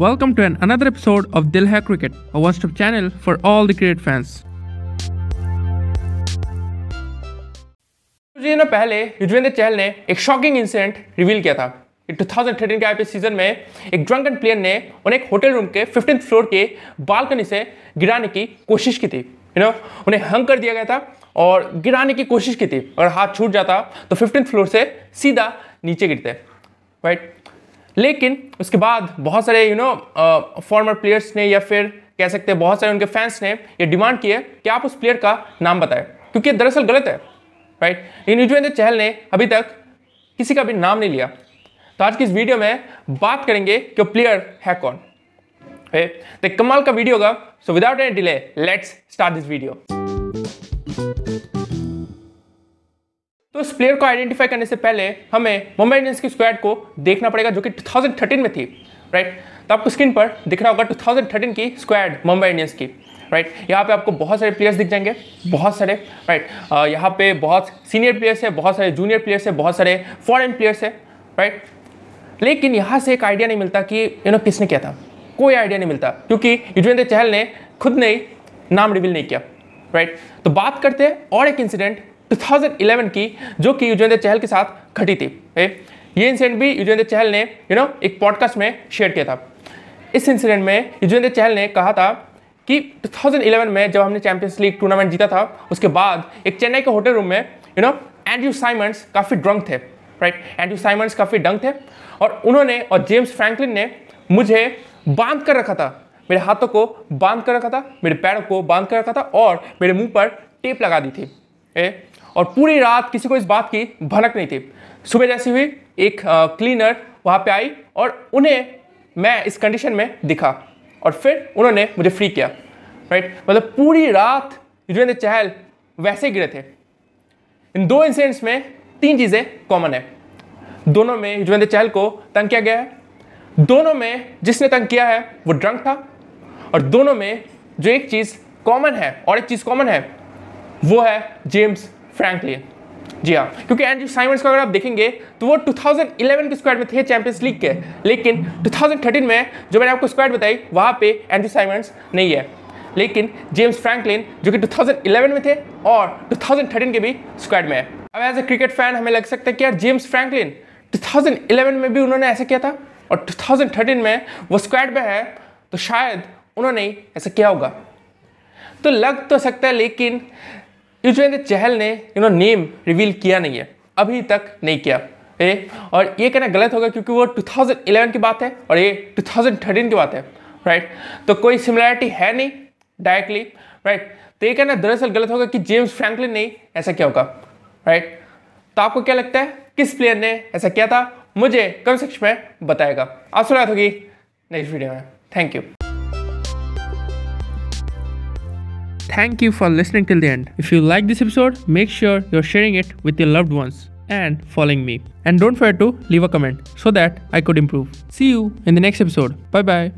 Welcome to an another episode of Dil Hai Cricket, a one-stop channel for all the cricket fans. दिनों पहले युजवेंद्र चहल ने एक shocking incident reveal किया था। कि 2013 के आईपीएल सीज़न में एक ड्रंकन प्लेयर ने उन्हें एक होटल रूम के फिफ्टींथ फ्लोर के बालकनी से गिराने की कोशिश की थी। यू नो उन्हें हंग कर दिया गया था और गिराने की कोशिश की थी। अगर हाथ छूट जाता तो फिफ्टीन फ्लोर से सीधा नीचे गिरते। राइट लेकिन उसके बाद बहुत सारे यू नो फॉर्मर प्लेयर्स ने या फिर कह सकते हैं बहुत सारे उनके फैंस ने ये डिमांड की है कि आप उस प्लेयर का नाम बताएँ, क्योंकि दरअसल गलत है राइट युजवेंद्र चहल ने अभी तक किसी का भी नाम नहीं लिया। तो आज की इस वीडियो में बात करेंगे कि प्लेयर है कौन तो कमाल का वीडियो होगा so without any delay let's start this video तो उस प्लेयर को आइडेंटिफाई करने से पहले हमें मुंबई इंडियंस की स्क्वाड को देखना पड़ेगा, जो कि 2013 में थी राइट तो आपको स्क्रीन पर दिख रहा होगा 2013 की स्क्वाड मुंबई इंडियंस की राइट यहाँ पे आपको बहुत सारे प्लेयर्स दिख जाएँगे, बहुत सारे राइट यहाँ पे बहुत सीनियर प्लेयर्स है, बहुत सारे जूनियर प्लेयर्स है, बहुत सारे फॉरेन प्लेयर्स है राइट लेकिन यहाँ से एक आइडिया नहीं मिलता कि यू नो किसने किया था। कोई आइडिया नहीं मिलता, क्योंकि युजवेंद्र चहल ने खुद ने नाम रिवील नहीं किया राइट तो बात करते हैं और एक इंसिडेंट 2011 की, जो कि युजवेंद्र चहल के साथ घटी थी, ए? ये इंसिडेंट भी युजवेंद्र चहल ने यू नो एक पॉडकास्ट में शेयर किया था। इस इंसिडेंट में युजवेंद्र चहल ने कहा था कि 2011 में जब हमने चैंपियंस लीग टूर्नामेंट जीता था, उसके बाद एक चेन्नई के होटल रूम में यू नो एंड्रू साइमंड्स काफ़ी ड्रंक थे राइट एंड्रू साइमंड्स काफ़ी डंक थे और उन्होंने और जेम्स फ्रैंकलिन ने मुझे बाँध कर रखा था, मेरे हाथों को बाँध कर रखा था, मेरे पैरों को बाँध कर रखा था और मेरे मुँह पर टेप लगा दी थी। ए? और पूरी रात किसी को इस बात की भनक नहीं थी। सुबह जैसी हुई एक आ, क्लीनर वहाँ पे आई और उन्हें मैं इस कंडीशन में दिखा और फिर उन्होंने मुझे फ्री किया। राइट मतलब पूरी रात युजवेंद्र चहल वैसे गिरे थे। इन दो इंसिडेंट्स में तीन चीज़ें कॉमन है। दोनों में युजवेंद्र चहल को तंग किया गया है। दोनों में जिसने तंग किया है वो ड्रंक था। और दोनों में जो एक चीज़ कॉमन है और एक चीज़ कॉमन है वो है जेम्स फ्रैंकलिन जी हाँ क्योंकि एंड्रू साइमंड्स को अगर आप देखेंगे तो वो 2011 के स्क्वाड में थे चैंपियंस लीग के। लेकिन 2013 में जो मैंने आपको स्क्वाड बताई, वहाँ पे एंड्रू साइमंड्स नहीं है। लेकिन जेम्स फ्रैंकलिन जो कि 2011 में थे और 2013 के भी स्क्वाड में है। अब एज ए क्रिकेट फ़ैन हमें लग सकता है कि यार जेम्स फ्रैंकलिन 2011 में भी उन्होंने ऐसा किया था और 2013 में वो स्क्वाड में है तो शायद उन्होंने ऐसा किया होगा। तो लग तो सकता है, लेकिन युजवेंद्र चहल ने यू नो नेम रिवील किया नहीं है। अभी तक नहीं किया। ए, और ये कहना गलत होगा क्योंकि वो 2011 की बात है और ये 2013 की बात है राइट तो कोई सिमिलैरिटी है नहीं डायरेक्टली राइट तो ये कहना दरअसल गलत होगा कि जेम्स फ्रैंकलिन ने ऐसा क्या होगा राइट तो आपको क्या लगता है किस प्लेयर ने ऐसा किया था? मुझे कमेंट सेक्शन में बताएगा। आप सुना होगी नेक्स्ट वीडियो में। Thank you Thank you for listening till the end. If you like this episode, make sure you're sharing it with your loved ones and following me. And don't forget to leave a comment so that I could improve. See you in the next episode. Bye bye.